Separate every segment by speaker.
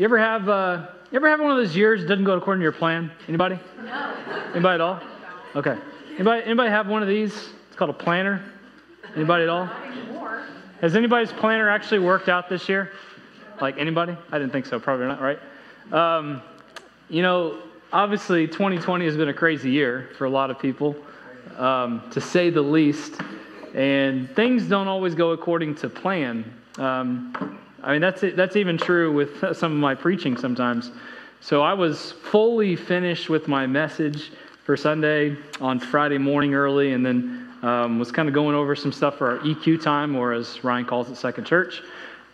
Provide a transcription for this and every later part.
Speaker 1: You ever have uh, you ever have one of those years that doesn't go according to your plan? Anybody? No. Anybody at all? Okay. Anybody anybody have one of these? It's called a planner. Anybody at all? Has anybody's planner actually worked out this year? Like anybody? I didn't think so. Probably not, right? Um, you know, obviously 2020 has been a crazy year for a lot of people, um, to say the least. And things don't always go according to plan. Um, I mean, that's, that's even true with some of my preaching sometimes. So I was fully finished with my message for Sunday on Friday morning early, and then um, was kind of going over some stuff for our EQ time, or as Ryan calls it, Second Church.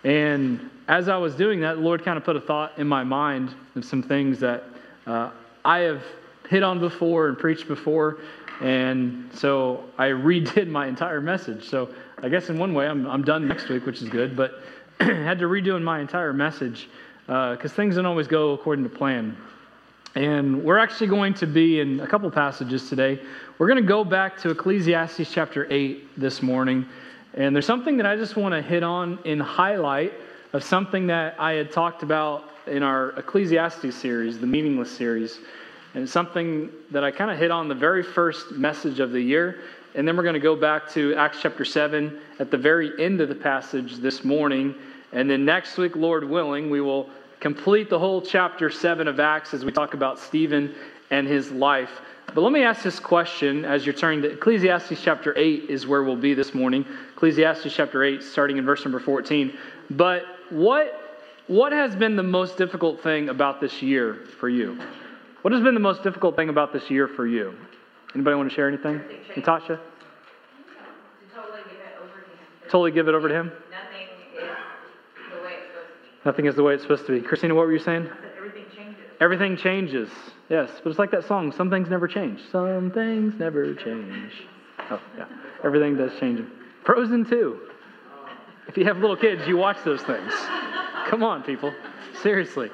Speaker 1: And as I was doing that, the Lord kind of put a thought in my mind of some things that uh, I have hit on before and preached before. And so I redid my entire message. So I guess in one way, I'm, I'm done next week, which is good. But had to redo my entire message because uh, things don't always go according to plan. And we're actually going to be in a couple passages today. We're going to go back to Ecclesiastes chapter 8 this morning. And there's something that I just want to hit on in highlight of something that I had talked about in our Ecclesiastes series, the meaningless series. And something that I kind of hit on the very first message of the year. And then we're going to go back to Acts chapter 7 at the very end of the passage this morning. And then next week, Lord willing, we will complete the whole chapter 7 of Acts as we talk about Stephen and his life. But let me ask this question as you're turning to Ecclesiastes chapter 8 is where we'll be this morning. Ecclesiastes chapter 8, starting in verse number 14. But what, what has been the most difficult thing about this year for you? What has been the most difficult thing about this year for you? Anybody want to share anything? Natasha?
Speaker 2: Totally give it over to him.
Speaker 1: Totally give it over to him?
Speaker 2: Nothing is the way it's supposed to be.
Speaker 1: Nothing is the way it's supposed to be. Christina, what were you saying?
Speaker 2: everything changes.
Speaker 1: Everything changes. Yes, but it's like that song, Some Things Never Change. Some things never change. Oh, yeah. Everything does change. Frozen too. If you have little kids, you watch those things. Come on, people. Seriously.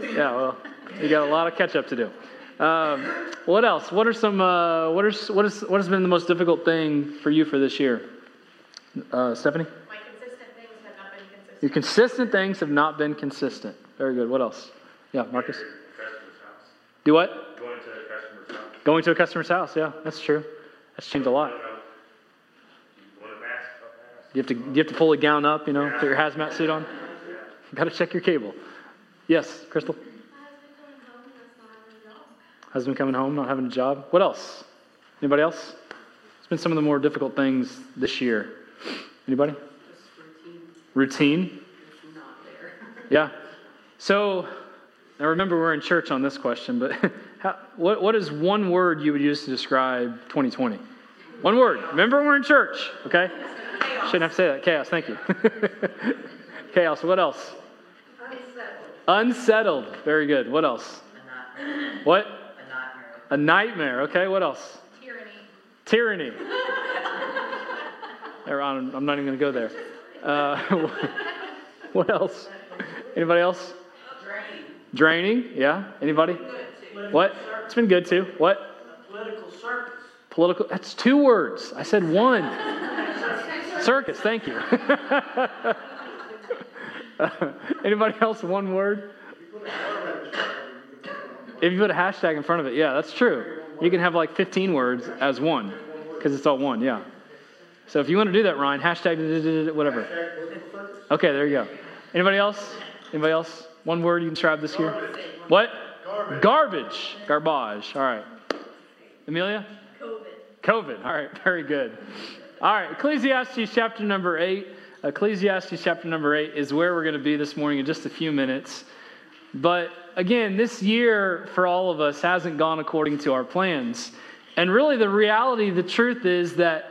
Speaker 1: Yeah, well, you got a lot of catch up to do. Um, what else? What are some? Uh, what are what is what has been the most difficult thing for you for this year? Uh, Stephanie.
Speaker 2: My consistent things have not been consistent.
Speaker 1: Your consistent things have not been consistent. Very good. What else? Yeah, Marcus. Do what?
Speaker 3: Going to a customer's house.
Speaker 1: Going to a customer's house. Yeah, that's true. That's changed a lot. You have to you have to pull a gown up, you know, put your hazmat suit on. Got to check your cable. Yes, Crystal. Husband coming home, not having a job. What else? Anybody else? It's been some of the more difficult things this year. Anybody? routine. Routine? yeah. So, I remember we're in church on this question, but how, what, what is one word you would use to describe 2020? One word. Remember, we're in church, okay? Chaos. Shouldn't have to say that. Chaos, thank you. Chaos, what else?
Speaker 2: Unsettled.
Speaker 1: Unsettled. Very good. What else? What? A nightmare. Okay, what else?
Speaker 2: Tyranny.
Speaker 1: Tyranny. I'm not even going to go there. Uh, what else? Anybody else?
Speaker 2: Draining.
Speaker 1: Draining. Yeah. Anybody? What? It's been good too. What?
Speaker 4: Political circus.
Speaker 1: Political. That's two words. I said one. circus. Thank you. anybody else? One word. If you put a hashtag in front of it, yeah, that's true. You can have like 15 words as one because it's all one, yeah. So if you want to do that, Ryan, hashtag whatever. Okay, there you go. Anybody else? Anybody else? One word you can describe this year? What?
Speaker 4: Garbage.
Speaker 1: Garbage. Garbage. All right. Amelia?
Speaker 2: COVID.
Speaker 1: COVID. All right, very good. All right, Ecclesiastes chapter number 8. Ecclesiastes chapter number 8 is where we're going to be this morning in just a few minutes. But again, this year for all of us hasn't gone according to our plans. And really, the reality, the truth is that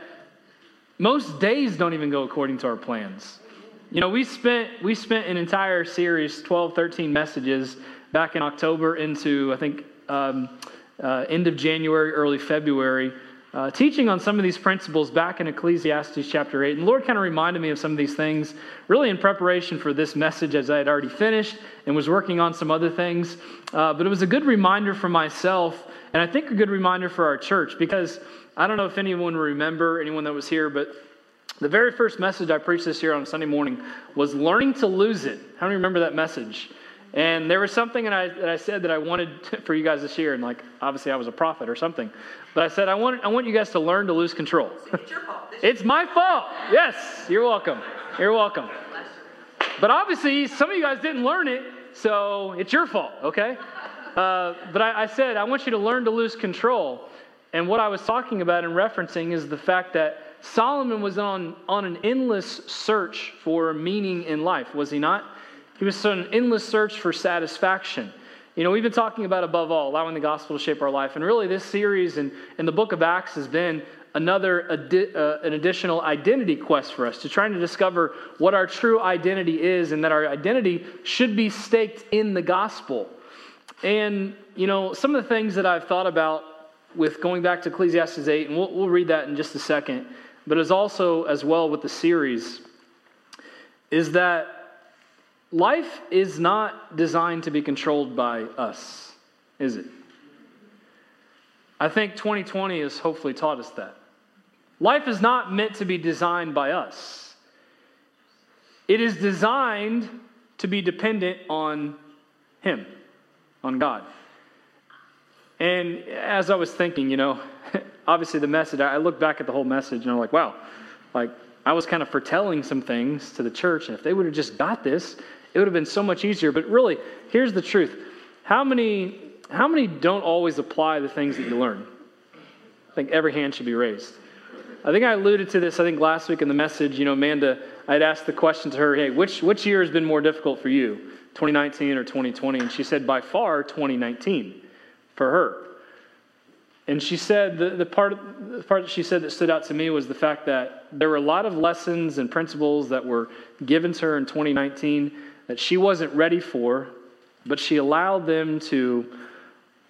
Speaker 1: most days don't even go according to our plans. You know, we spent, we spent an entire series, 12, 13 messages, back in October into, I think, um, uh, end of January, early February, uh, teaching on some of these principles back in Ecclesiastes chapter 8. And the Lord kind of reminded me of some of these things, really in preparation for this message as I had already finished and was working on some other things. Uh, but it was a good reminder for myself, and I think a good reminder for our church, because I don't know if anyone remember, anyone that was here, but the very first message I preached this year on Sunday morning was learning to lose it. How many remember that message? And there was something that I, that I said that I wanted for you guys this year, and like obviously I was a prophet or something, but I said I want I want you guys to learn to lose control.
Speaker 2: It's your fault.
Speaker 1: It's my fault. Yes, you're welcome. You're welcome. But obviously some of you guys didn't learn it, so it's your fault. Okay. Uh, but I, I said I want you to learn to lose control, and what I was talking about and referencing is the fact that Solomon was on on an endless search for meaning in life, was he not? He was on an endless search for satisfaction. You know, we've been talking about above all, allowing the gospel to shape our life. And really, this series and, in the book of Acts has been another adi- uh, an additional identity quest for us to trying to discover what our true identity is and that our identity should be staked in the gospel. And, you know, some of the things that I've thought about with going back to Ecclesiastes 8, and we'll, we'll read that in just a second, but as also as well with the series, is that Life is not designed to be controlled by us, is it? I think 2020 has hopefully taught us that. Life is not meant to be designed by us, it is designed to be dependent on Him, on God. And as I was thinking, you know, obviously the message, I look back at the whole message and I'm like, wow, like I was kind of foretelling some things to the church. And if they would have just got this, it would have been so much easier. But really, here's the truth. How many, how many don't always apply the things that you learn? I think every hand should be raised. I think I alluded to this, I think, last week in the message. You know, Amanda, I'd asked the question to her, hey, which, which year has been more difficult for you, 2019 or 2020? And she said, by far, 2019 for her. And she said, the, the, part, the part that she said that stood out to me was the fact that there were a lot of lessons and principles that were given to her in 2019 that she wasn't ready for, but she allowed them to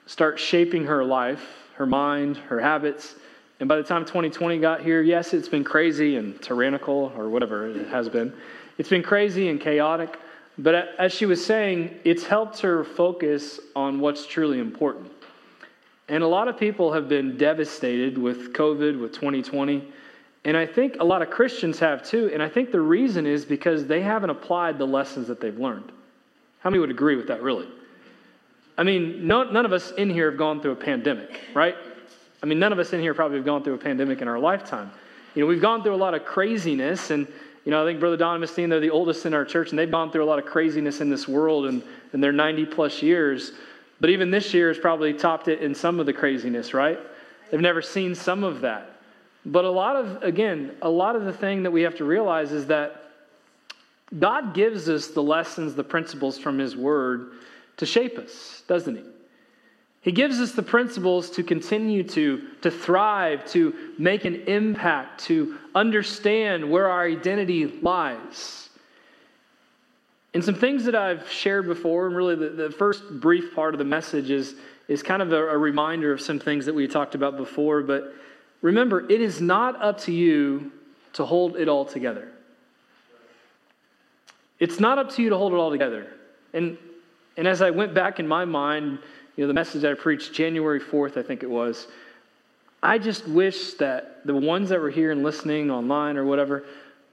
Speaker 1: start shaping her life, her mind, her habits. And by the time 2020 got here, yes, it's been crazy and tyrannical or whatever it has been. It's been crazy and chaotic. But as she was saying, it's helped her focus on what's truly important. And a lot of people have been devastated with COVID, with 2020. And I think a lot of Christians have too. And I think the reason is because they haven't applied the lessons that they've learned. How many would agree with that, really? I mean, no, none of us in here have gone through a pandemic, right? I mean, none of us in here probably have gone through a pandemic in our lifetime. You know, we've gone through a lot of craziness, and, you know, I think Brother Don and they're the oldest in our church, and they've gone through a lot of craziness in this world and in their 90 plus years. But even this year has probably topped it in some of the craziness, right? They've never seen some of that. But a lot of, again, a lot of the thing that we have to realize is that God gives us the lessons, the principles from His Word to shape us, doesn't He? He gives us the principles to continue to, to thrive, to make an impact, to understand where our identity lies. And some things that I've shared before, and really the, the first brief part of the message is, is kind of a, a reminder of some things that we talked about before, but Remember, it is not up to you to hold it all together. It's not up to you to hold it all together. And, and as I went back in my mind, you know, the message I preached January 4th, I think it was, I just wish that the ones that were here and listening online or whatever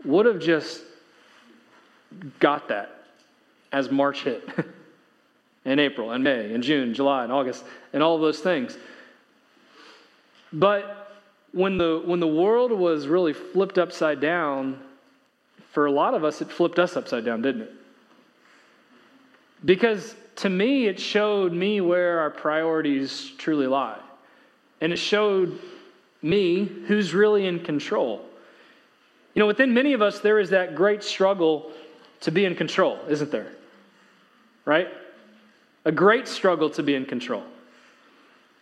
Speaker 1: would have just got that as March hit. and April and May and June, July and August and all those things. But when the, when the world was really flipped upside down, for a lot of us, it flipped us upside down, didn't it? Because to me, it showed me where our priorities truly lie. And it showed me who's really in control. You know, within many of us, there is that great struggle to be in control, isn't there? Right? A great struggle to be in control.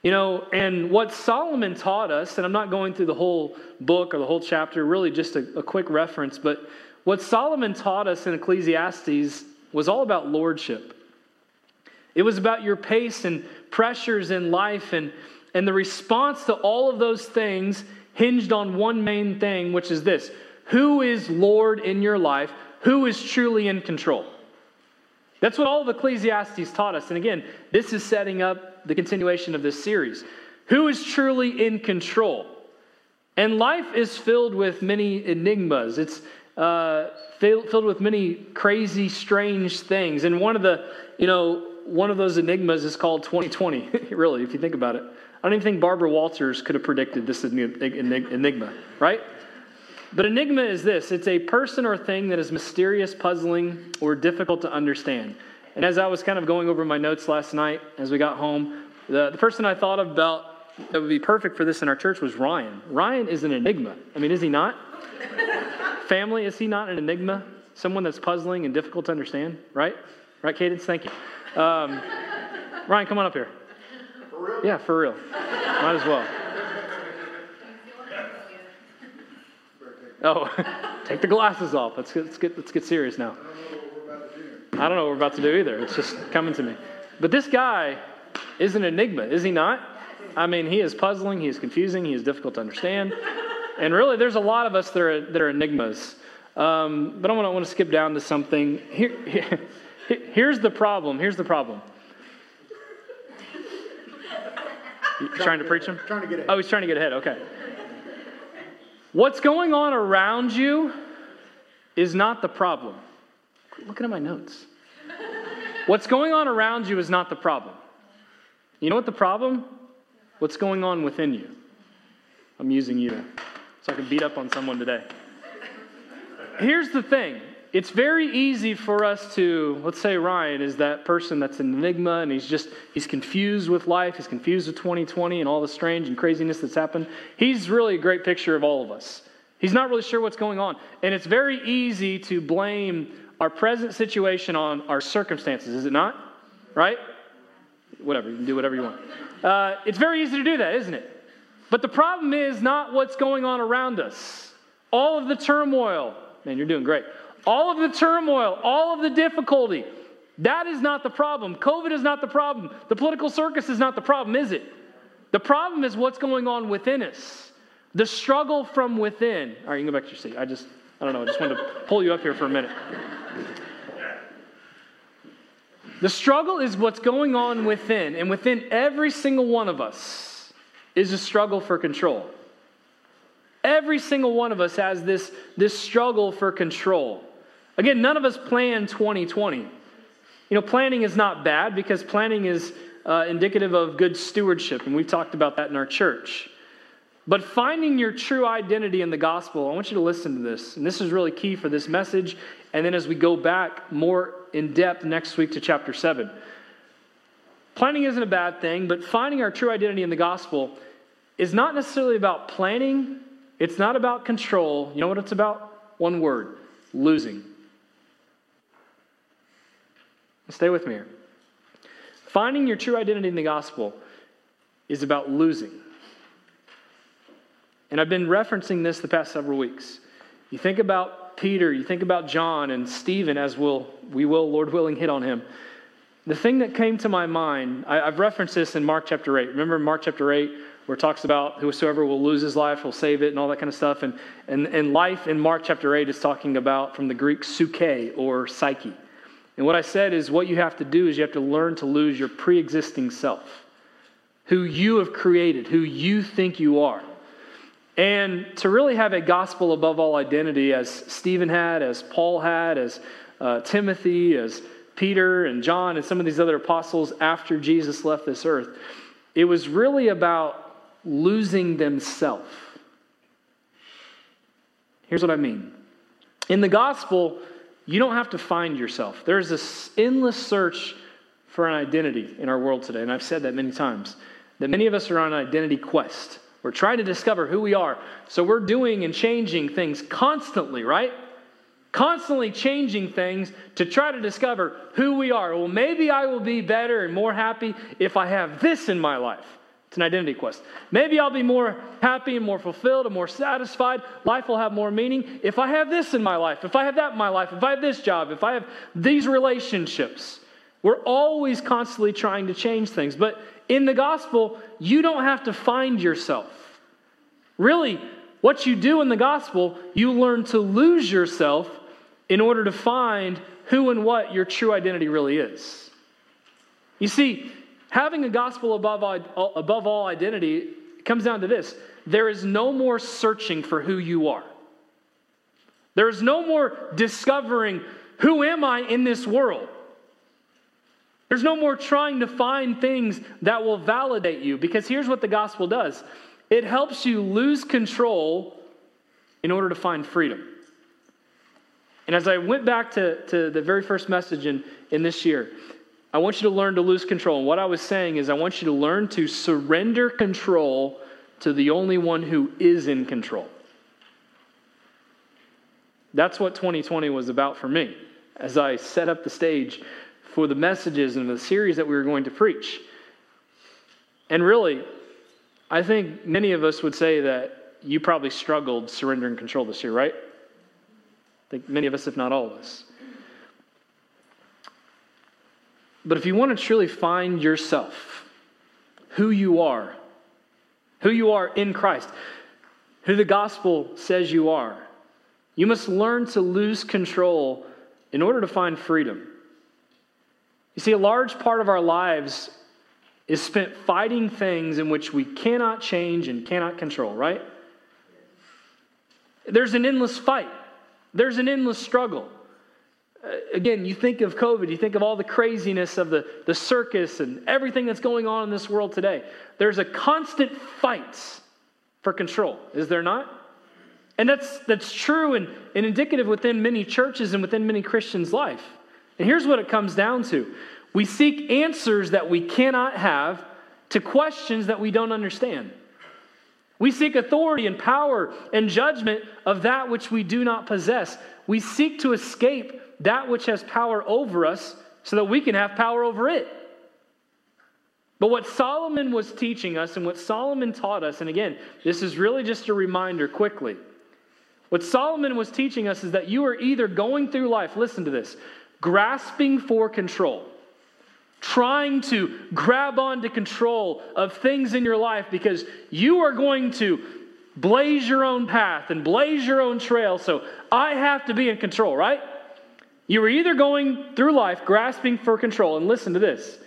Speaker 1: You know, and what Solomon taught us, and I'm not going through the whole book or the whole chapter, really just a, a quick reference, but what Solomon taught us in Ecclesiastes was all about lordship. It was about your pace and pressures in life, and, and the response to all of those things hinged on one main thing, which is this Who is Lord in your life? Who is truly in control? That's what all of Ecclesiastes taught us. And again, this is setting up the continuation of this series. Who is truly in control? And life is filled with many enigmas. It's, uh, filled with many crazy, strange things. And one of the, you know, one of those enigmas is called 2020, really, if you think about it. I don't even think Barbara Walters could have predicted this enigma, right? But enigma is this it's a person or thing that is mysterious, puzzling, or difficult to understand. And as I was kind of going over my notes last night as we got home, the, the person I thought about that would be perfect for this in our church was Ryan. Ryan is an enigma. I mean, is he not? Family, is he not an enigma? Someone that's puzzling and difficult to understand, right? Right, Cadence? Thank you. Um, Ryan, come on up here.
Speaker 3: For real?
Speaker 1: Yeah, for real. Might as well. Oh, take the glasses off. Let's get, let's get, let's get serious now. I don't know what we're about to do either. It's just coming to me. But this guy is an enigma, is he not? I mean, he is puzzling, he is confusing, he is difficult to understand. And really, there's a lot of us that are, that are enigmas. Um, but I want, to, want to skip down to something. Here, here, here's the problem. Here's the problem.
Speaker 3: Trying,
Speaker 1: trying to preach him?
Speaker 3: Trying to get ahead.
Speaker 1: Oh, he's trying to get ahead. Okay. What's going on around you is not the problem. Looking at my notes. What's going on around you is not the problem. You know what the problem? What's going on within you? I'm using you so I can beat up on someone today. Here's the thing it's very easy for us to, let's say Ryan is that person that's an enigma and he's just, he's confused with life, he's confused with 2020 and all the strange and craziness that's happened. He's really a great picture of all of us. He's not really sure what's going on. And it's very easy to blame our present situation on our circumstances, is it not? Right? Whatever, you can do whatever you want. Uh, it's very easy to do that, isn't it? But the problem is not what's going on around us. All of the turmoil, man, you're doing great. All of the turmoil, all of the difficulty, that is not the problem. COVID is not the problem. The political circus is not the problem, is it? The problem is what's going on within us. The struggle from within. All right, you can go back to your seat. I just, I don't know, I just wanted to pull you up here for a minute. The struggle is what's going on within, and within every single one of us is a struggle for control. Every single one of us has this, this struggle for control. Again, none of us plan 2020. You know, planning is not bad because planning is uh, indicative of good stewardship, and we've talked about that in our church. But finding your true identity in the gospel, I want you to listen to this. And this is really key for this message. And then as we go back more in depth next week to chapter 7. Planning isn't a bad thing, but finding our true identity in the gospel is not necessarily about planning, it's not about control. You know what it's about? One word losing. Stay with me here. Finding your true identity in the gospel is about losing. And I've been referencing this the past several weeks. You think about Peter, you think about John and Stephen, as we'll, we will, Lord willing, hit on him. The thing that came to my mind, I, have referenced this in Mark chapter 8. Remember Mark chapter 8, where it talks about whosoever will lose his life will save it and all that kind of stuff. And, and, and life in Mark chapter 8 is talking about from the Greek psyche or psyche. And what I said is what you have to do is you have to learn to lose your pre existing self, who you have created, who you think you are. And to really have a gospel above all identity, as Stephen had, as Paul had, as uh, Timothy, as Peter and John, and some of these other apostles after Jesus left this earth, it was really about losing themselves. Here's what I mean in the gospel, you don't have to find yourself. There's this endless search for an identity in our world today, and I've said that many times. That many of us are on an identity quest. We're trying to discover who we are. So we're doing and changing things constantly, right? Constantly changing things to try to discover who we are. Well, maybe I will be better and more happy if I have this in my life. It's an identity quest. Maybe I'll be more happy and more fulfilled and more satisfied. Life will have more meaning if I have this in my life, if I have that in my life, if I have this job, if I have these relationships. We're always constantly trying to change things. But in the gospel, you don't have to find yourself. Really, what you do in the gospel, you learn to lose yourself in order to find who and what your true identity really is. You see, having a gospel above all, above all identity comes down to this there is no more searching for who you are. There's no more discovering who am I in this world. There's no more trying to find things that will validate you because here's what the gospel does it helps you lose control in order to find freedom. And as I went back to, to the very first message in, in this year, I want you to learn to lose control. And what I was saying is, I want you to learn to surrender control to the only one who is in control. That's what 2020 was about for me as I set up the stage for the messages and the series that we were going to preach. And really, I think many of us would say that you probably struggled surrendering control this year, right? I think many of us, if not all of us. But if you want to truly find yourself, who you are, who you are in Christ, who the gospel says you are, you must learn to lose control in order to find freedom. You see, a large part of our lives is spent fighting things in which we cannot change and cannot control, right? There's an endless fight, there's an endless struggle. Uh, again, you think of COVID, you think of all the craziness of the, the circus and everything that's going on in this world today. There's a constant fight for control, is there not? And that's, that's true and, and indicative within many churches and within many Christians' life. And here's what it comes down to we seek answers that we cannot have to questions that we don't understand. We seek authority and power and judgment of that which we do not possess. We seek to escape that which has power over us so that we can have power over it. But what Solomon was teaching us and what Solomon taught us, and again, this is really just a reminder quickly. What Solomon was teaching us is that you are either going through life, listen to this, grasping for control, trying to grab onto control of things in your life because you are going to blaze your own path and blaze your own trail. So I have to be in control, right? You are either going through life grasping for control, and listen to this.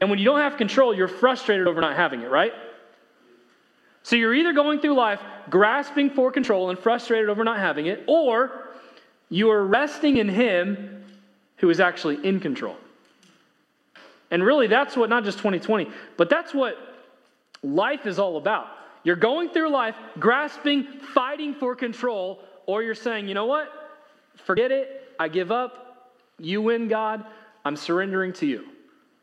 Speaker 1: And when you don't have control, you're frustrated over not having it, right? So you're either going through life grasping for control and frustrated over not having it, or you are resting in Him who is actually in control. And really, that's what not just 2020, but that's what life is all about. You're going through life grasping, fighting for control, or you're saying, you know what? Forget it. I give up. You win, God. I'm surrendering to you.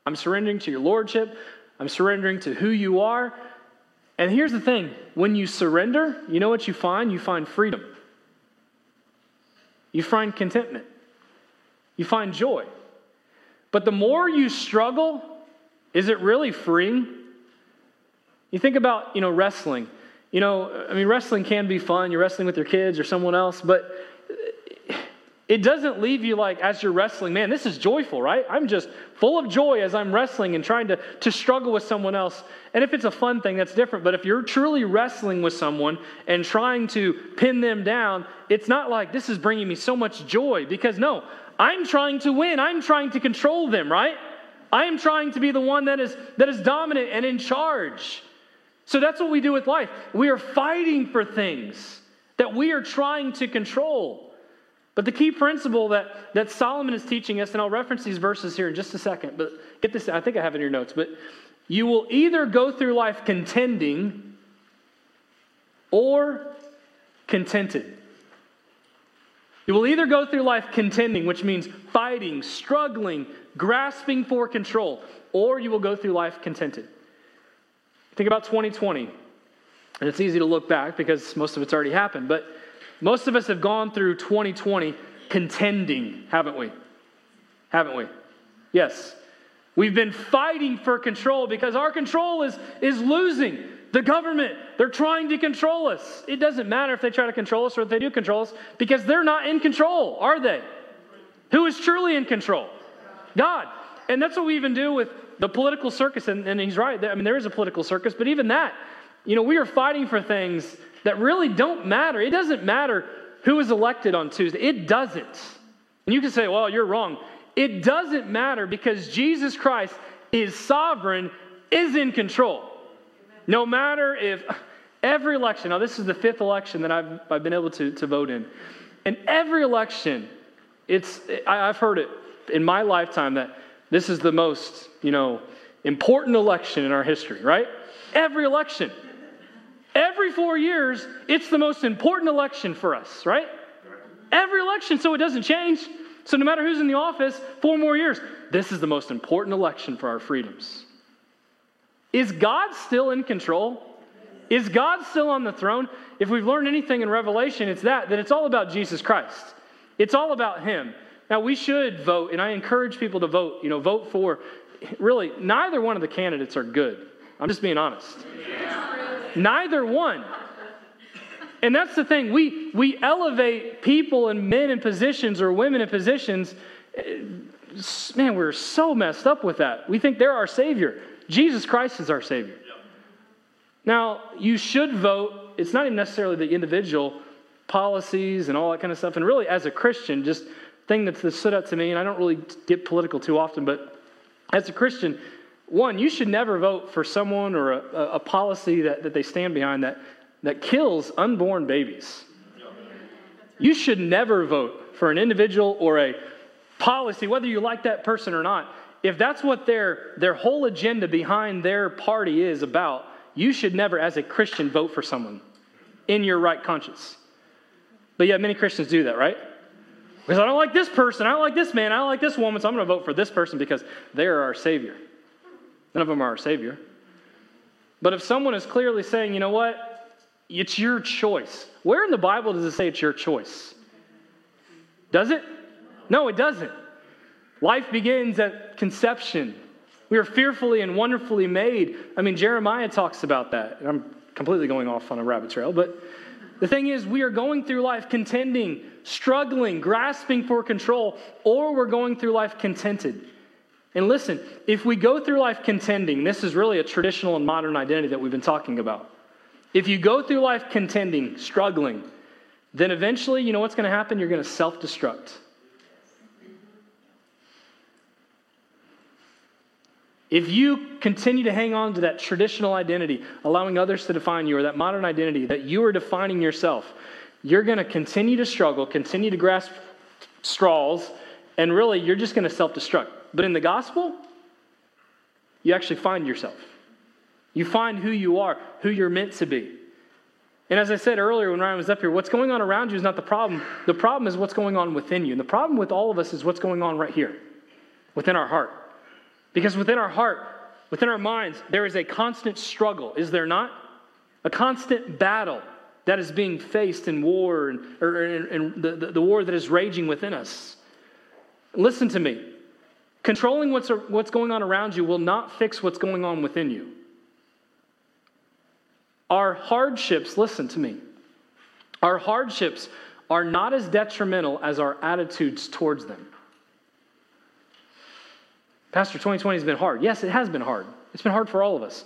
Speaker 1: I'm surrendering to your lordship. I'm surrendering to who you are. And here's the thing when you surrender, you know what you find? You find freedom, you find contentment, you find joy. But the more you struggle, is it really freeing? You think about, you know, wrestling. You know, I mean, wrestling can be fun. You're wrestling with your kids or someone else, but it doesn't leave you like, as you're wrestling, man, this is joyful, right? I'm just full of joy as I'm wrestling and trying to, to struggle with someone else. And if it's a fun thing, that's different. But if you're truly wrestling with someone and trying to pin them down, it's not like this is bringing me so much joy because no, I'm trying to win. I'm trying to control them, right? I am trying to be the one that is, that is dominant and in charge. So that's what we do with life. We are fighting for things that we are trying to control. But the key principle that, that Solomon is teaching us, and I'll reference these verses here in just a second, but get this, I think I have it in your notes, but you will either go through life contending or contented. You will either go through life contending, which means fighting, struggling, grasping for control, or you will go through life contented. Think about 2020. And it's easy to look back because most of it's already happened, but most of us have gone through 2020 contending, haven't we? Haven't we? Yes. We've been fighting for control because our control is, is losing. The government, they're trying to control us. It doesn't matter if they try to control us or if they do control us because they're not in control, are they? Who is truly in control? God. And that's what we even do with the political circus. And, and he's right. I mean, there is a political circus, but even that, you know, we are fighting for things that really don't matter. It doesn't matter who is elected on Tuesday. It doesn't. And you can say, well, you're wrong. It doesn't matter because Jesus Christ is sovereign, is in control. No matter if every election, now this is the fifth election that I've, I've been able to, to vote in. And every election, it's, I, I've heard it in my lifetime that this is the most, you know, important election in our history, right? Every election. Every four years, it's the most important election for us, right? Every election, so it doesn't change. So no matter who's in the office, four more years, this is the most important election for our freedoms. Is God still in control? Is God still on the throne? If we've learned anything in Revelation, it's that, that it's all about Jesus Christ. It's all about Him. Now, we should vote, and I encourage people to vote, you know, vote for, really, neither one of the candidates are good. I'm just being honest. Neither one. And that's the thing. We, we elevate people and men in positions or women in positions. Man, we're so messed up with that. We think they're our Savior. Jesus Christ is our Savior. Now, you should vote. It's not even necessarily the individual policies and all that kind of stuff. And really, as a Christian, just thing that's, that stood out to me, and I don't really get political too often, but as a Christian, one, you should never vote for someone or a, a policy that, that they stand behind that, that kills unborn babies. You should never vote for an individual or a policy, whether you like that person or not. If that's what their, their whole agenda behind their party is about, you should never, as a Christian, vote for someone in your right conscience. But yeah, many Christians do that, right? Because I don't like this person, I don't like this man, I don't like this woman, so I'm going to vote for this person because they are our Savior. None of them are our Savior. But if someone is clearly saying, you know what, it's your choice. Where in the Bible does it say it's your choice? Does it? No, it doesn't. Life begins at conception. We are fearfully and wonderfully made. I mean, Jeremiah talks about that. I'm completely going off on a rabbit trail, but the thing is, we are going through life contending, struggling, grasping for control, or we're going through life contented. And listen, if we go through life contending, this is really a traditional and modern identity that we've been talking about. If you go through life contending, struggling, then eventually, you know what's going to happen? You're going to self destruct. If you continue to hang on to that traditional identity, allowing others to define you, or that modern identity that you are defining yourself, you're going to continue to struggle, continue to grasp straws, and really you're just going to self destruct. But in the gospel, you actually find yourself. You find who you are, who you're meant to be. And as I said earlier when Ryan was up here, what's going on around you is not the problem. The problem is what's going on within you. And the problem with all of us is what's going on right here, within our heart. Because within our heart, within our minds, there is a constant struggle, is there not? A constant battle that is being faced in war and, or in, the, the, the war that is raging within us. Listen to me. Controlling what's, what's going on around you will not fix what's going on within you. Our hardships, listen to me, our hardships are not as detrimental as our attitudes towards them. Pastor, 2020 has been hard. Yes, it has been hard. It's been hard for all of us.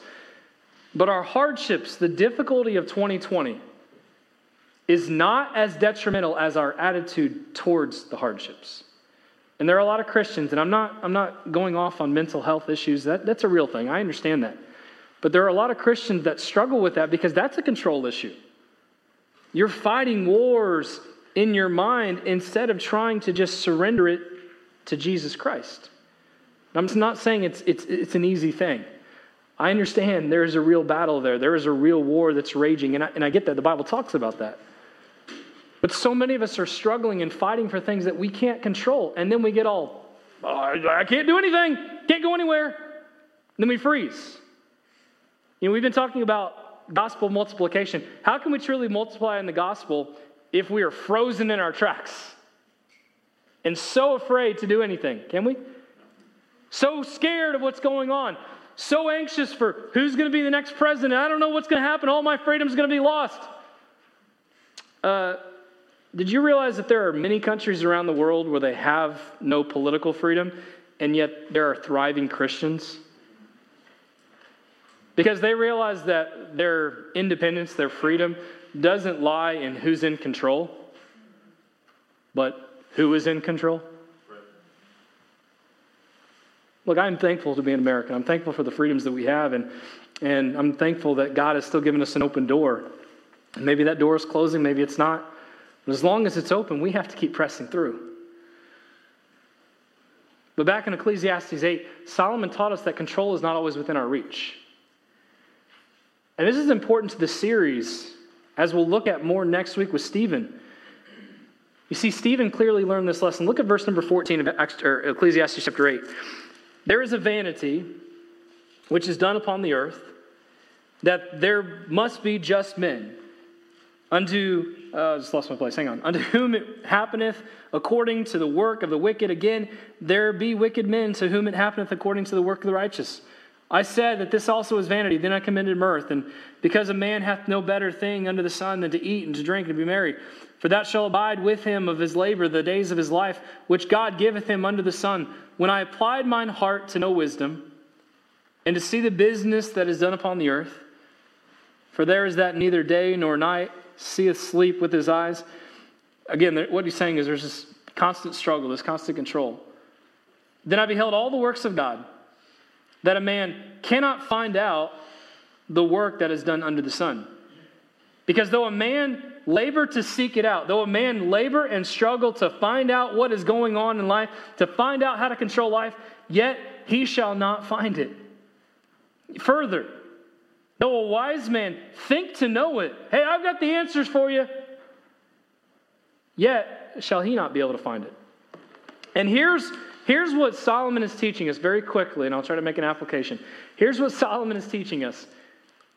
Speaker 1: But our hardships, the difficulty of 2020, is not as detrimental as our attitude towards the hardships. And there are a lot of Christians, and I'm not, I'm not going off on mental health issues. That, that's a real thing. I understand that. But there are a lot of Christians that struggle with that because that's a control issue. You're fighting wars in your mind instead of trying to just surrender it to Jesus Christ. I'm not saying it's, it's, it's an easy thing. I understand there is a real battle there. There is a real war that's raging, and I, and I get that. The Bible talks about that. But so many of us are struggling and fighting for things that we can't control. And then we get all, oh, I can't do anything, can't go anywhere. And then we freeze. You know, we've been talking about gospel multiplication. How can we truly multiply in the gospel if we are frozen in our tracks and so afraid to do anything? Can we? So scared of what's going on, so anxious for who's going to be the next president. I don't know what's going to happen. All my freedom's going to be lost. Uh, did you realize that there are many countries around the world where they have no political freedom, and yet there are thriving Christians? Because they realize that their independence, their freedom, doesn't lie in who's in control, but who is in control. Look, I'm thankful to be an American. I'm thankful for the freedoms that we have, and, and I'm thankful that God has still given us an open door. maybe that door is closing, maybe it's not. But as long as it's open, we have to keep pressing through. But back in Ecclesiastes 8, Solomon taught us that control is not always within our reach. And this is important to the series, as we'll look at more next week with Stephen. You see, Stephen clearly learned this lesson. Look at verse number 14 of Ecclesiastes chapter 8. There is a vanity which is done upon the earth, that there must be just men. Unto, uh, just lost my place, hang on. Unto whom it happeneth according to the work of the wicked. Again, there be wicked men to whom it happeneth according to the work of the righteous. I said that this also is vanity. Then I commended mirth. And because a man hath no better thing under the sun than to eat and to drink and to be merry, for that shall abide with him of his labor the days of his life, which God giveth him under the sun. When I applied mine heart to know wisdom, and to see the business that is done upon the earth, for there is that neither day nor night seeth sleep with his eyes. Again, what he's saying is there's this constant struggle, this constant control. Then I beheld all the works of God, that a man cannot find out the work that is done under the sun. Because though a man labor to seek it out, though a man labor and struggle to find out what is going on in life, to find out how to control life, yet he shall not find it. Further, though a wise man think to know it, hey, I've got the answers for you, yet shall he not be able to find it. And here's, here's what Solomon is teaching us very quickly, and I'll try to make an application. Here's what Solomon is teaching us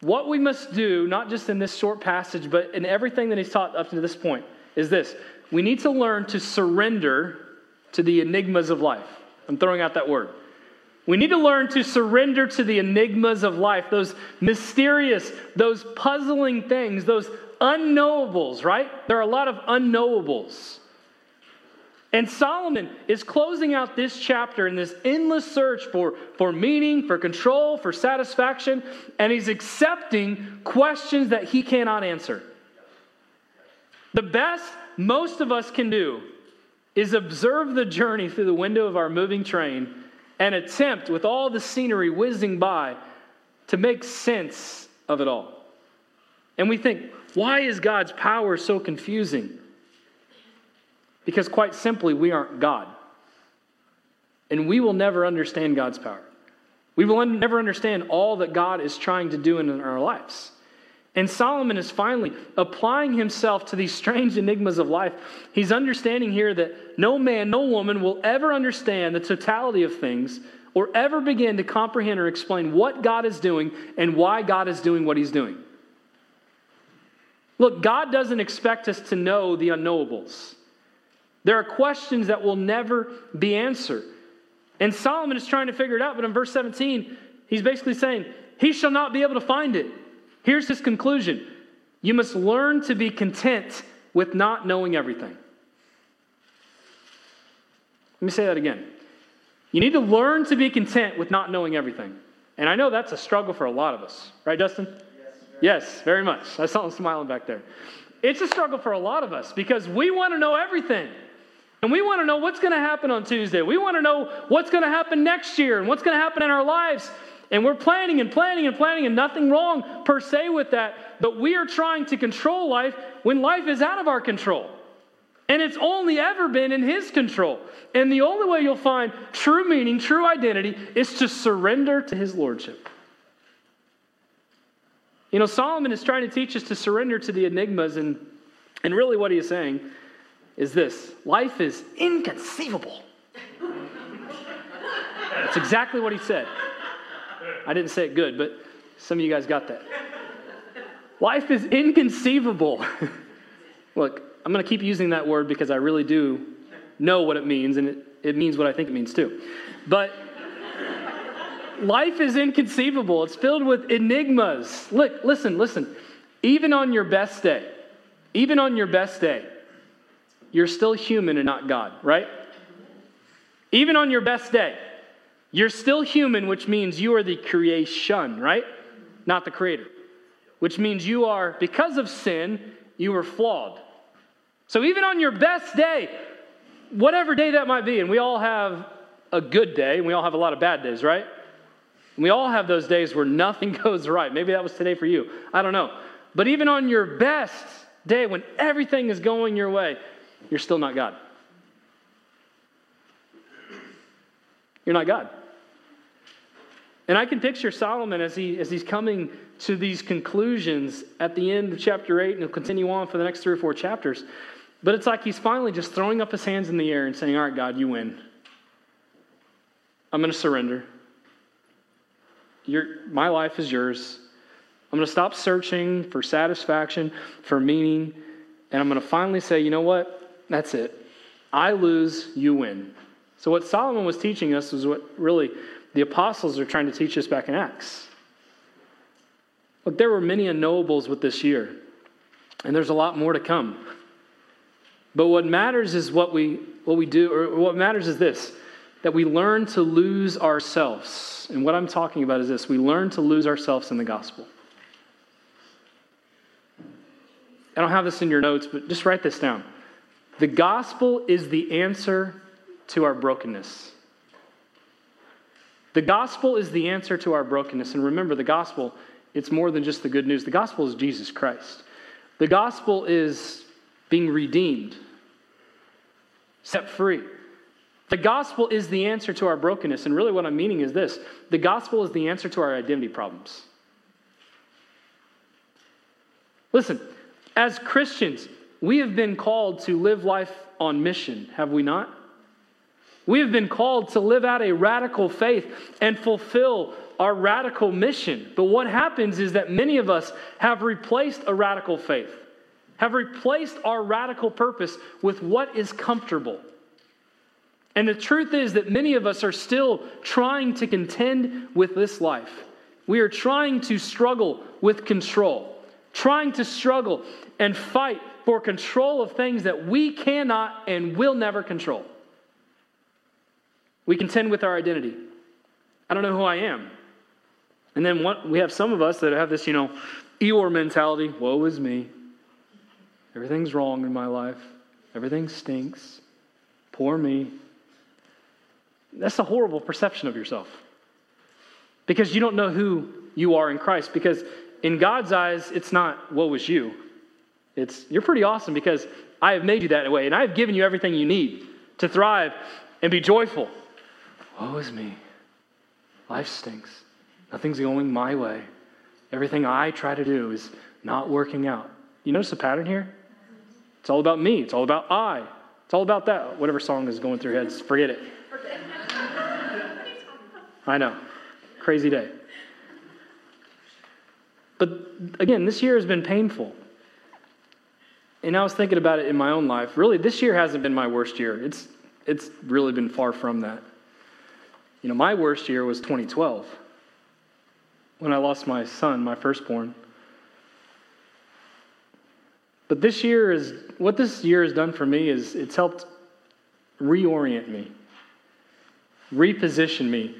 Speaker 1: what we must do, not just in this short passage, but in everything that he's taught up to this point, is this we need to learn to surrender to the enigmas of life. I'm throwing out that word. We need to learn to surrender to the enigmas of life, those mysterious, those puzzling things, those unknowables, right? There are a lot of unknowables. And Solomon is closing out this chapter in this endless search for, for meaning, for control, for satisfaction, and he's accepting questions that he cannot answer. The best most of us can do is observe the journey through the window of our moving train and attempt, with all the scenery whizzing by, to make sense of it all. And we think, why is God's power so confusing? Because, quite simply, we aren't God. And we will never understand God's power. We will un- never understand all that God is trying to do in our lives. And Solomon is finally applying himself to these strange enigmas of life. He's understanding here that no man, no woman will ever understand the totality of things or ever begin to comprehend or explain what God is doing and why God is doing what he's doing. Look, God doesn't expect us to know the unknowables. There are questions that will never be answered. And Solomon is trying to figure it out, but in verse 17, he's basically saying, He shall not be able to find it. Here's his conclusion You must learn to be content with not knowing everything. Let me say that again. You need to learn to be content with not knowing everything. And I know that's a struggle for a lot of us, right, Dustin? Yes, yes very much. I saw him smiling back there. It's a struggle for a lot of us because we want to know everything. And we want to know what's going to happen on Tuesday. We want to know what's going to happen next year and what's going to happen in our lives. And we're planning and planning and planning, and nothing wrong per se with that. But we are trying to control life when life is out of our control. And it's only ever been in His control. And the only way you'll find true meaning, true identity, is to surrender to His Lordship. You know, Solomon is trying to teach us to surrender to the enigmas, and, and really what he is saying is this life is inconceivable. That's exactly what he said. I didn't say it good, but some of you guys got that. Life is inconceivable. Look, I'm going to keep using that word because I really do know what it means, and it, it means what I think it means too. But life is inconceivable, it's filled with enigmas. Look, listen, listen. Even on your best day, even on your best day, you're still human and not God, right? Even on your best day, you're still human, which means you are the creation, right? Not the creator. Which means you are, because of sin, you are flawed. So even on your best day, whatever day that might be, and we all have a good day, and we all have a lot of bad days, right? And we all have those days where nothing goes right. Maybe that was today for you. I don't know. But even on your best day when everything is going your way, you're still not God. You're not God. And I can picture Solomon as, he, as he's coming to these conclusions at the end of chapter 8, and he'll continue on for the next three or four chapters. But it's like he's finally just throwing up his hands in the air and saying, All right, God, you win. I'm going to surrender. Your, my life is yours. I'm going to stop searching for satisfaction, for meaning, and I'm going to finally say, you know what? That's it. I lose, you win. So, what Solomon was teaching us was what really the apostles are trying to teach us back in Acts. Look, there were many unknowables with this year, and there's a lot more to come. But what matters is what we, what we do, or what matters is this that we learn to lose ourselves. And what I'm talking about is this we learn to lose ourselves in the gospel. I don't have this in your notes, but just write this down. The gospel is the answer to our brokenness. The gospel is the answer to our brokenness. And remember, the gospel, it's more than just the good news. The gospel is Jesus Christ. The gospel is being redeemed, set free. The gospel is the answer to our brokenness. And really, what I'm meaning is this the gospel is the answer to our identity problems. Listen, as Christians, we have been called to live life on mission, have we not? We have been called to live out a radical faith and fulfill our radical mission. But what happens is that many of us have replaced a radical faith, have replaced our radical purpose with what is comfortable. And the truth is that many of us are still trying to contend with this life. We are trying to struggle with control, trying to struggle and fight for control of things that we cannot and will never control. We contend with our identity. I don't know who I am. And then what, we have some of us that have this, you know, Eeyore mentality woe is me. Everything's wrong in my life. Everything stinks. Poor me. That's a horrible perception of yourself. Because you don't know who you are in Christ. Because in God's eyes, it's not woe is you. It's you're pretty awesome because I have made you that way and I have given you everything you need to thrive and be joyful. Woe is me. Life stinks. Nothing's going my way. Everything I try to do is not working out. You notice the pattern here? It's all about me. It's all about I. It's all about that. Whatever song is going through your heads, forget it. I know. Crazy day. But again, this year has been painful. And I was thinking about it in my own life. Really, this year hasn't been my worst year. It's, it's really been far from that. You know, my worst year was 2012 when I lost my son, my firstborn. But this year is what this year has done for me is it's helped reorient me, reposition me,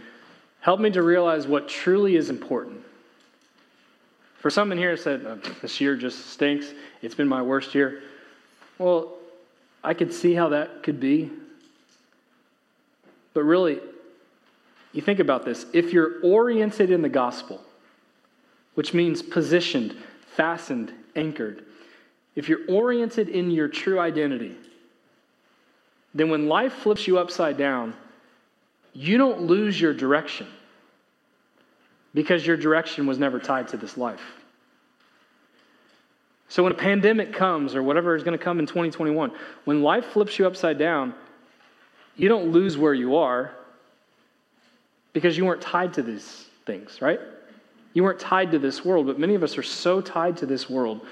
Speaker 1: help me to realize what truly is important. For some in here said, oh, this year just stinks. It's been my worst year. Well, I could see how that could be. But really, you think about this. If you're oriented in the gospel, which means positioned, fastened, anchored, if you're oriented in your true identity, then when life flips you upside down, you don't lose your direction because your direction was never tied to this life. So when a pandemic comes or whatever is going to come in 2021, when life flips you upside down, you don't lose where you are because you weren't tied to these things, right? You weren't tied to this world, but many of us are so tied to this world,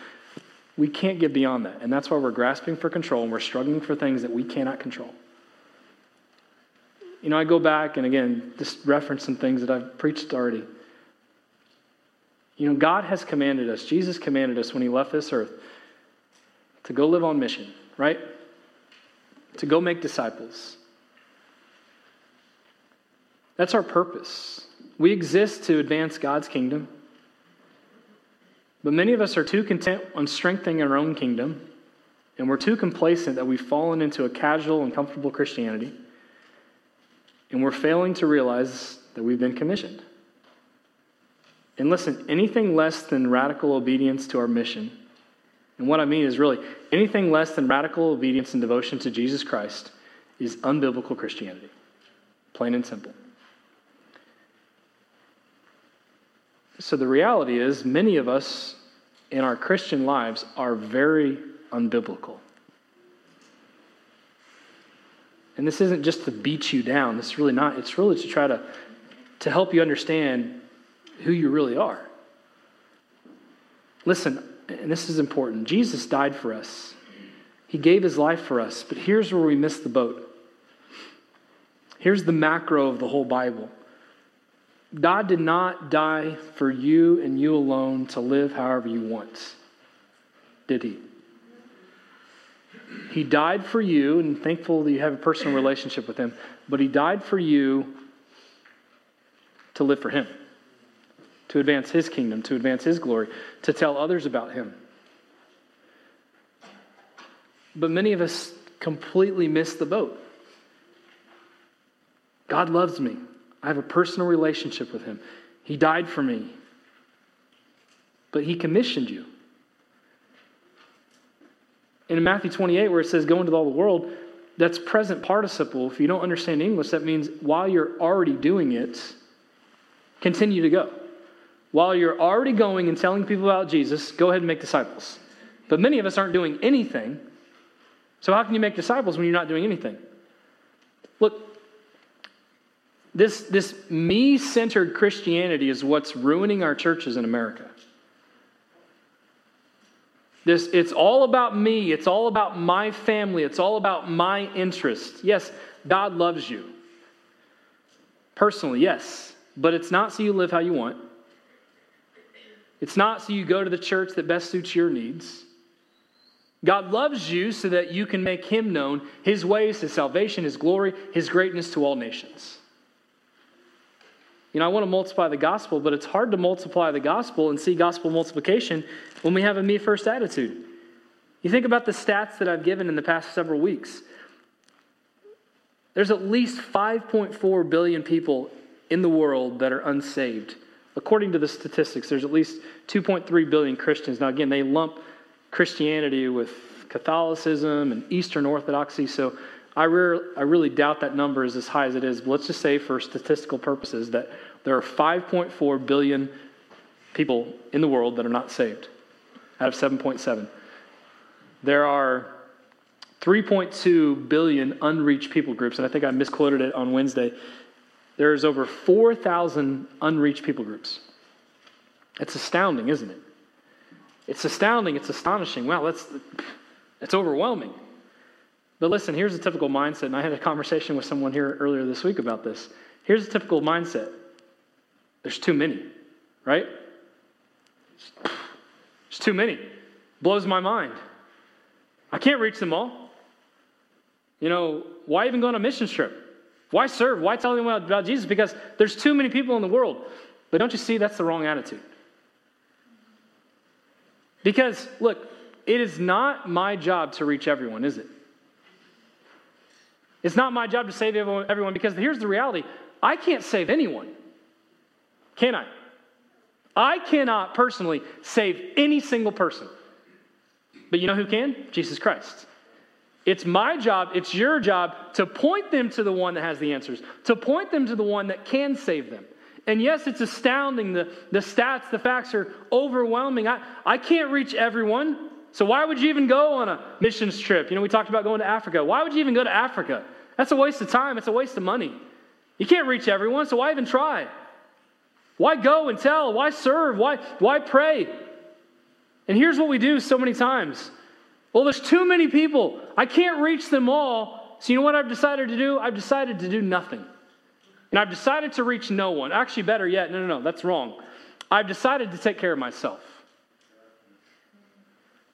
Speaker 1: we can't get beyond that. And that's why we're grasping for control and we're struggling for things that we cannot control. You know, I go back and again, just reference some things that I've preached already. You know, God has commanded us, Jesus commanded us when he left this earth to go live on mission, right? To go make disciples. That's our purpose. We exist to advance God's kingdom. But many of us are too content on strengthening our own kingdom, and we're too complacent that we've fallen into a casual and comfortable Christianity, and we're failing to realize that we've been commissioned. And listen, anything less than radical obedience to our mission And what I mean is really anything less than radical obedience and devotion to Jesus Christ is unbiblical Christianity. Plain and simple. So the reality is, many of us in our Christian lives are very unbiblical. And this isn't just to beat you down. It's really not. It's really to try to, to help you understand who you really are. Listen, and this is important Jesus died for us, He gave His life for us. But here's where we miss the boat. Here's the macro of the whole Bible God did not die for you and you alone to live however you want, did He? He died for you, and thankful that you have a personal relationship with Him, but He died for you to live for Him, to advance His kingdom, to advance His glory, to tell others about Him. But many of us completely miss the boat. God loves me. I have a personal relationship with Him. He died for me. But He commissioned you. in Matthew 28, where it says, Go into all the world, that's present participle. If you don't understand English, that means while you're already doing it, continue to go. While you're already going and telling people about Jesus, go ahead and make disciples. But many of us aren't doing anything. So, how can you make disciples when you're not doing anything? Look, this, this me centered Christianity is what's ruining our churches in America. This, it's all about me. It's all about my family. It's all about my interests. Yes, God loves you. Personally, yes. But it's not so you live how you want. It's not so you go to the church that best suits your needs. God loves you so that you can make Him known, His ways, His salvation, His glory, His greatness to all nations. You know, I want to multiply the gospel, but it's hard to multiply the gospel and see gospel multiplication when we have a me first attitude. You think about the stats that I've given in the past several weeks. There's at least 5.4 billion people in the world that are unsaved. According to the statistics, there's at least 2.3 billion Christians. Now, again, they lump Christianity with Catholicism and Eastern Orthodoxy, so I, re- I really doubt that number is as high as it is. But let's just say, for statistical purposes, that there are 5.4 billion people in the world that are not saved out of 7.7. There are 3.2 billion unreached people groups, and I think I misquoted it on Wednesday. There's over 4,000 unreached people groups. It's astounding, isn't it? It's astounding. It's astonishing. Wow, that's, that's overwhelming. But listen, here's a typical mindset, and I had a conversation with someone here earlier this week about this. Here's a typical mindset there's too many, right? There's too many. Blows my mind. I can't reach them all. You know, why even go on a mission trip? Why serve? Why tell anyone about Jesus? Because there's too many people in the world. But don't you see that's the wrong attitude? Because, look, it is not my job to reach everyone, is it? It's not my job to save everyone because here's the reality I can't save anyone. Can I? I cannot personally save any single person. But you know who can? Jesus Christ. It's my job, it's your job to point them to the one that has the answers, to point them to the one that can save them. And yes, it's astounding. The, the stats, the facts are overwhelming. I, I can't reach everyone. So why would you even go on a missions trip? You know, we talked about going to Africa. Why would you even go to Africa? That's a waste of time, it's a waste of money. You can't reach everyone, so why even try? Why go and tell? Why serve? Why, why pray? And here's what we do so many times. Well, there's too many people. I can't reach them all. So, you know what I've decided to do? I've decided to do nothing. And I've decided to reach no one. Actually, better yet, no, no, no, that's wrong. I've decided to take care of myself.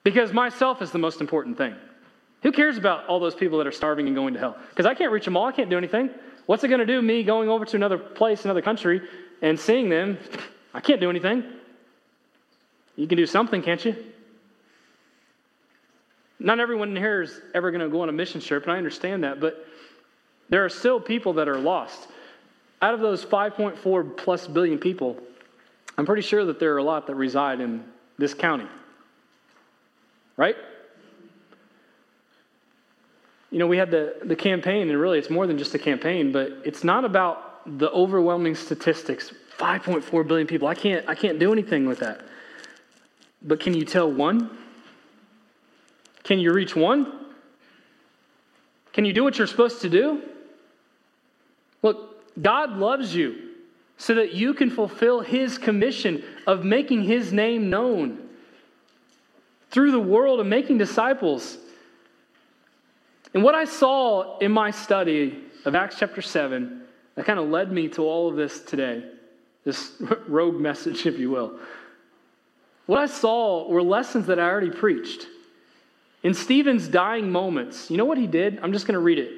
Speaker 1: Because myself is the most important thing. Who cares about all those people that are starving and going to hell? Because I can't reach them all. I can't do anything. What's it going to do, me going over to another place, another country, and seeing them? I can't do anything. You can do something, can't you? Not everyone in here is ever going to go on a mission trip, and I understand that, but there are still people that are lost. Out of those 5.4 plus billion people, I'm pretty sure that there are a lot that reside in this county. right? You know, we had the, the campaign, and really it's more than just a campaign, but it's not about the overwhelming statistics 5.4 billion people. I can't, I can't do anything with that. But can you tell one? Can you reach one? Can you do what you're supposed to do? Look, God loves you so that you can fulfill His commission of making His name known through the world and making disciples. And what I saw in my study of Acts chapter 7 that kind of led me to all of this today, this rogue message, if you will. What I saw were lessons that I already preached. In Stephen's dying moments, you know what he did? I'm just going to read it.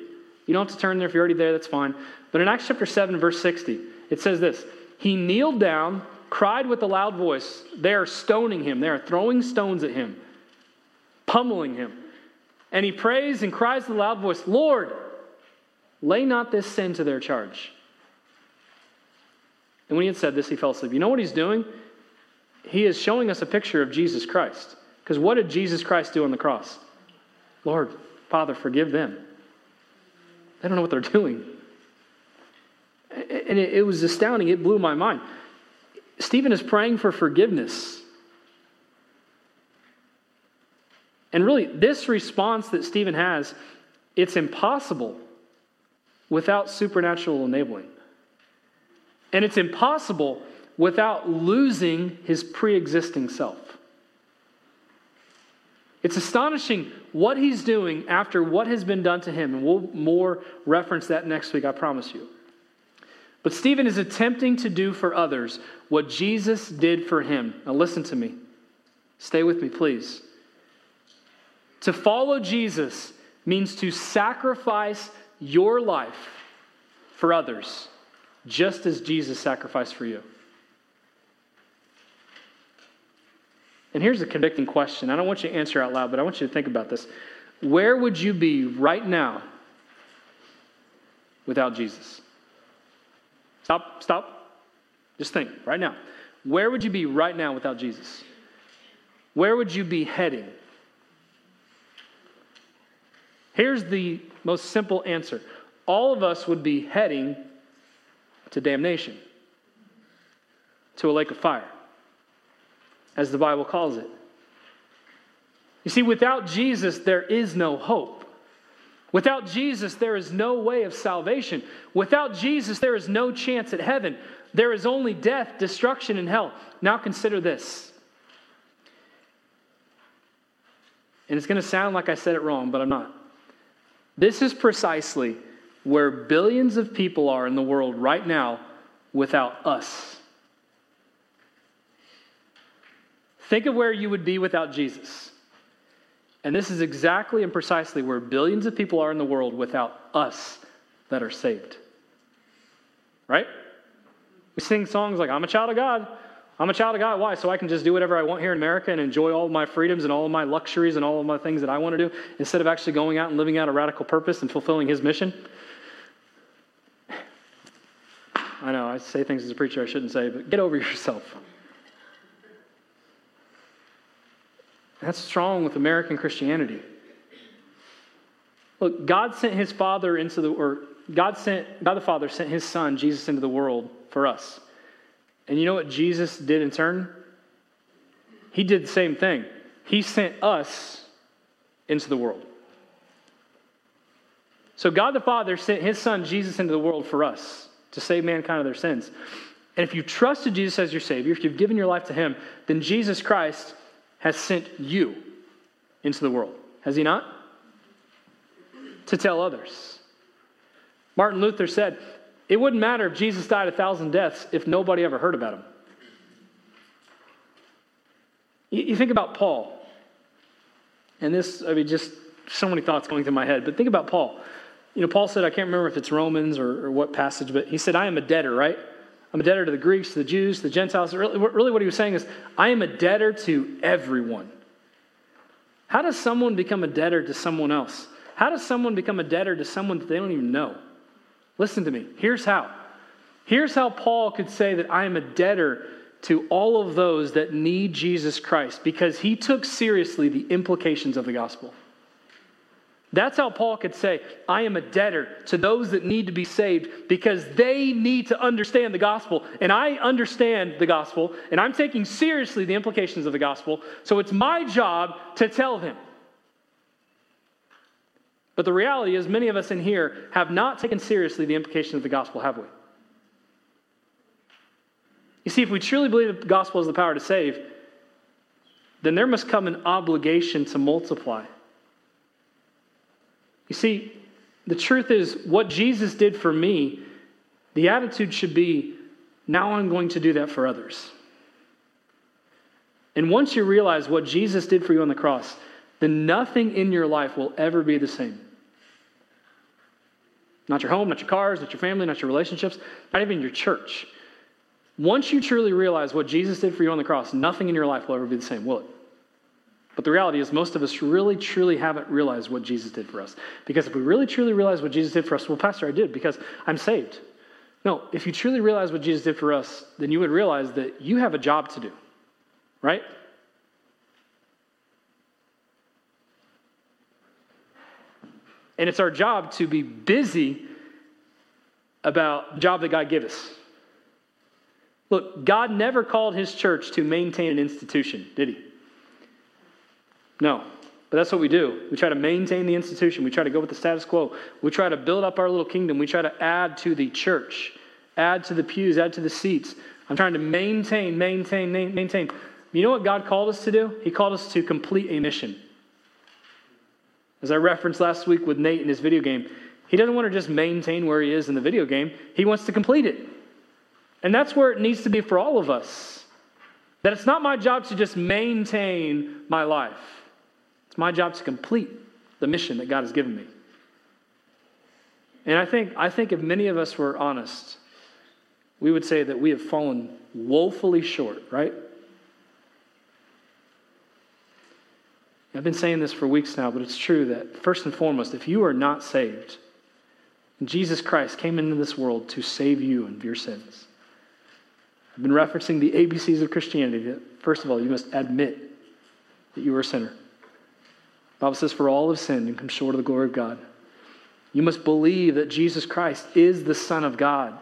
Speaker 1: You don't have to turn there if you're already there, that's fine. But in Acts chapter 7, verse 60, it says this He kneeled down, cried with a loud voice. They are stoning him, they are throwing stones at him, pummeling him. And he prays and cries with a loud voice, Lord, lay not this sin to their charge. And when he had said this, he fell asleep. You know what he's doing? He is showing us a picture of Jesus Christ. Because what did Jesus Christ do on the cross? Lord, Father, forgive them. They don't know what they're doing. And it, was astounding. It blew my mind. Stephen is praying for forgiveness. And really, this response that Stephen has, it's impossible without supernatural enabling. And it's impossible without losing his pre existing self. It's astonishing what he's doing after what has been done to him. And we'll more reference that next week, I promise you. But Stephen is attempting to do for others what Jesus did for him. Now, listen to me. Stay with me, please. To follow Jesus means to sacrifice your life for others, just as Jesus sacrificed for you. And here's a convicting question. I don't want you to answer out loud, but I want you to think about this. Where would you be right now without Jesus? Stop, stop. Just think right now. Where would you be right now without Jesus? Where would you be heading? Here's the most simple answer all of us would be heading to damnation, to a lake of fire as the Bible calls it. You see, without Jesus, there is no hope. Without Jesus, there is no way of salvation. Without Jesus, there is no chance at heaven. There is only death, destruction, and hell. Now consider this. And it's going to sound like I said it wrong, but I'm not. This is precisely where billions of people are in the world right now without us. Think of where you would be without Jesus. And this is exactly and precisely where billions of people are in the world without us that are saved. Right? We sing songs like, I'm a child of God. I'm a child of God. Why? So I can just do whatever I want here in America and enjoy all my freedoms and all of my luxuries and all of my things that I want to do instead of actually going out and living out a radical purpose and fulfilling His mission? I know, I say things as a preacher I shouldn't say, but get over yourself. That's strong with American Christianity. Look, God sent his Father into the, or God sent, God the Father sent his Son, Jesus, into the world for us. And you know what Jesus did in turn? He did the same thing. He sent us into the world. So God the Father sent his Son, Jesus, into the world for us to save mankind of their sins. And if you trusted Jesus as your Savior, if you've given your life to him, then Jesus Christ has sent you into the world. Has he not? To tell others. Martin Luther said, It wouldn't matter if Jesus died a thousand deaths if nobody ever heard about him. You think about Paul, and this, I mean, just so many thoughts going through my head, but think about Paul. You know, Paul said, I can't remember if it's Romans or, or what passage, but he said, I am a debtor, right? I'm a debtor to the Greeks, the Jews, the Gentiles. Really, really, what he was saying is, I am a debtor to everyone. How does someone become a debtor to someone else? How does someone become a debtor to someone that they don't even know? Listen to me. Here's how. Here's how Paul could say that I am a debtor to all of those that need Jesus Christ because he took seriously the implications of the gospel. That's how Paul could say, I am a debtor to those that need to be saved because they need to understand the gospel. And I understand the gospel, and I'm taking seriously the implications of the gospel. So it's my job to tell them. But the reality is, many of us in here have not taken seriously the implications of the gospel, have we? You see, if we truly believe the gospel is the power to save, then there must come an obligation to multiply. You see, the truth is, what Jesus did for me, the attitude should be now I'm going to do that for others. And once you realize what Jesus did for you on the cross, then nothing in your life will ever be the same. Not your home, not your cars, not your family, not your relationships, not even your church. Once you truly realize what Jesus did for you on the cross, nothing in your life will ever be the same, will it? But the reality is, most of us really, truly haven't realized what Jesus did for us. Because if we really, truly realize what Jesus did for us, well, Pastor, I did because I'm saved. No, if you truly realize what Jesus did for us, then you would realize that you have a job to do, right? And it's our job to be busy about the job that God gave us. Look, God never called his church to maintain an institution, did he? No. But that's what we do. We try to maintain the institution. We try to go with the status quo. We try to build up our little kingdom. We try to add to the church, add to the pews, add to the seats. I'm trying to maintain, maintain, maintain. You know what God called us to do? He called us to complete a mission. As I referenced last week with Nate in his video game, he doesn't want to just maintain where he is in the video game, he wants to complete it. And that's where it needs to be for all of us. That it's not my job to just maintain my life, it's my job to complete the mission that God has given me. And I think, I think if many of us were honest, we would say that we have fallen woefully short, right? I've been saying this for weeks now, but it's true that first and foremost, if you are not saved, Jesus Christ came into this world to save you of your sins. I've been referencing the ABCs of Christianity. That first of all, you must admit that you are a sinner. Bible says, For all have sinned and come short of the glory of God. You must believe that Jesus Christ is the Son of God,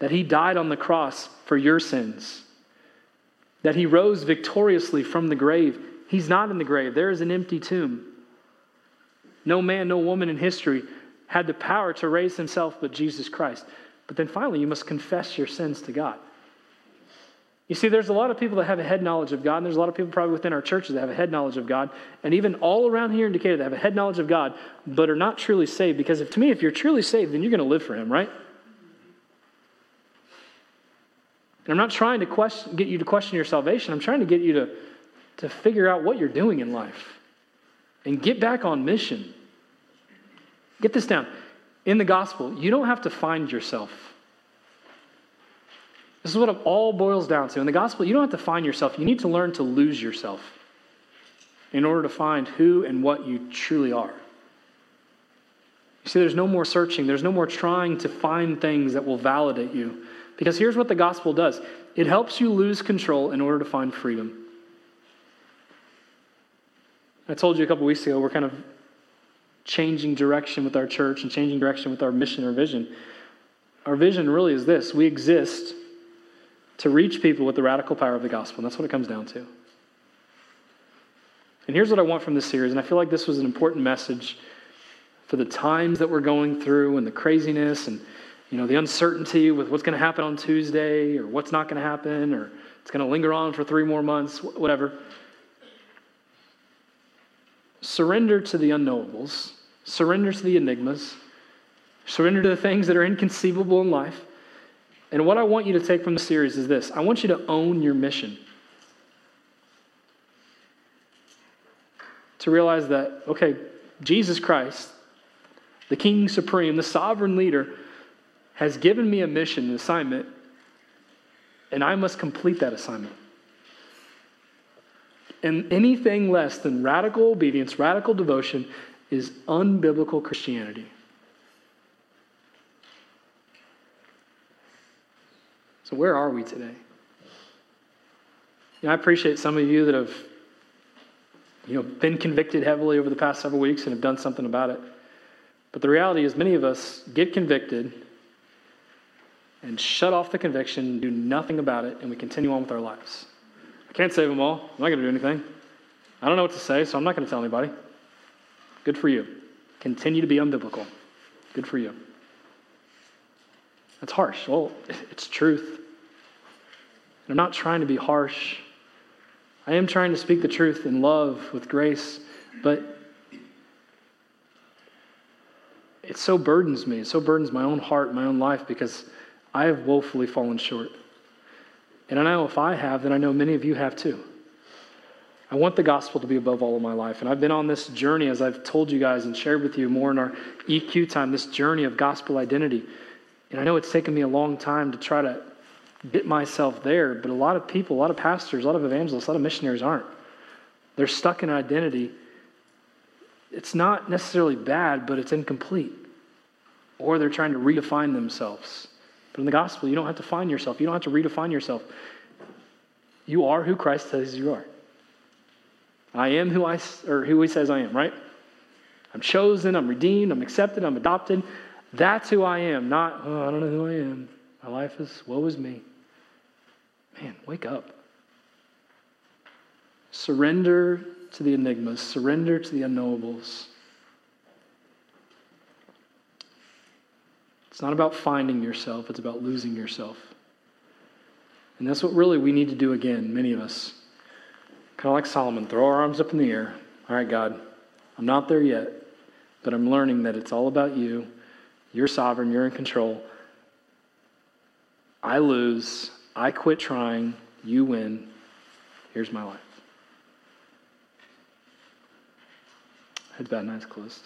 Speaker 1: that He died on the cross for your sins, that He rose victoriously from the grave He's not in the grave. There is an empty tomb. No man, no woman in history had the power to raise himself but Jesus Christ. But then finally, you must confess your sins to God. You see, there's a lot of people that have a head knowledge of God, and there's a lot of people probably within our churches that have a head knowledge of God, and even all around here in Decatur that have a head knowledge of God, but are not truly saved. Because if, to me, if you're truly saved, then you're going to live for Him, right? And I'm not trying to question, get you to question your salvation. I'm trying to get you to to figure out what you're doing in life and get back on mission. Get this down. In the gospel, you don't have to find yourself. This is what it all boils down to. In the gospel, you don't have to find yourself. You need to learn to lose yourself in order to find who and what you truly are. You see, there's no more searching, there's no more trying to find things that will validate you. Because here's what the gospel does it helps you lose control in order to find freedom. I told you a couple weeks ago, we're kind of changing direction with our church and changing direction with our mission or vision. Our vision really is this we exist to reach people with the radical power of the gospel. And that's what it comes down to. And here's what I want from this series, and I feel like this was an important message for the times that we're going through and the craziness and you know the uncertainty with what's going to happen on Tuesday or what's not going to happen or it's going to linger on for 3 more months, whatever. Surrender to the unknowables, surrender to the enigmas, surrender to the things that are inconceivable in life. And what I want you to take from the series is this I want you to own your mission. To realize that, okay, Jesus Christ, the King Supreme, the sovereign leader, has given me a mission, an assignment, and I must complete that assignment. And anything less than radical obedience, radical devotion, is unbiblical Christianity. So, where are we today? You know, I appreciate some of you that have, you know, been convicted heavily over the past several weeks and have done something about it. But the reality is, many of us get convicted and shut off the conviction, do nothing about it, and we continue on with our lives. I can't save them all. I'm not going to do anything. I don't know what to say, so I'm not going to tell anybody. Good for you. Continue to be unbiblical. Good for you. That's harsh. Well, it's truth. I'm not trying to be harsh. I am trying to speak the truth in love with grace, but it so burdens me. It so burdens my own heart, my own life, because I have woefully fallen short. And I know if I have, then I know many of you have too. I want the gospel to be above all of my life. And I've been on this journey, as I've told you guys and shared with you more in our EQ time, this journey of gospel identity. And I know it's taken me a long time to try to get myself there, but a lot of people, a lot of pastors, a lot of evangelists, a lot of missionaries aren't. They're stuck in identity. It's not necessarily bad, but it's incomplete. Or they're trying to redefine themselves. But in the gospel, you don't have to find yourself. You don't have to redefine yourself. You are who Christ says you are. I am who I or who he says I am, right? I'm chosen, I'm redeemed, I'm accepted, I'm adopted. That's who I am, not, oh, I don't know who I am. My life is woe is me. Man, wake up. Surrender to the enigmas, surrender to the unknowables. It's not about finding yourself, it's about losing yourself. And that's what really we need to do again, many of us. Kind of like Solomon, throw our arms up in the air. All right, God, I'm not there yet, but I'm learning that it's all about you. You're sovereign, you're in control. I lose, I quit trying, you win. Here's my life. Head bowed eyes closed.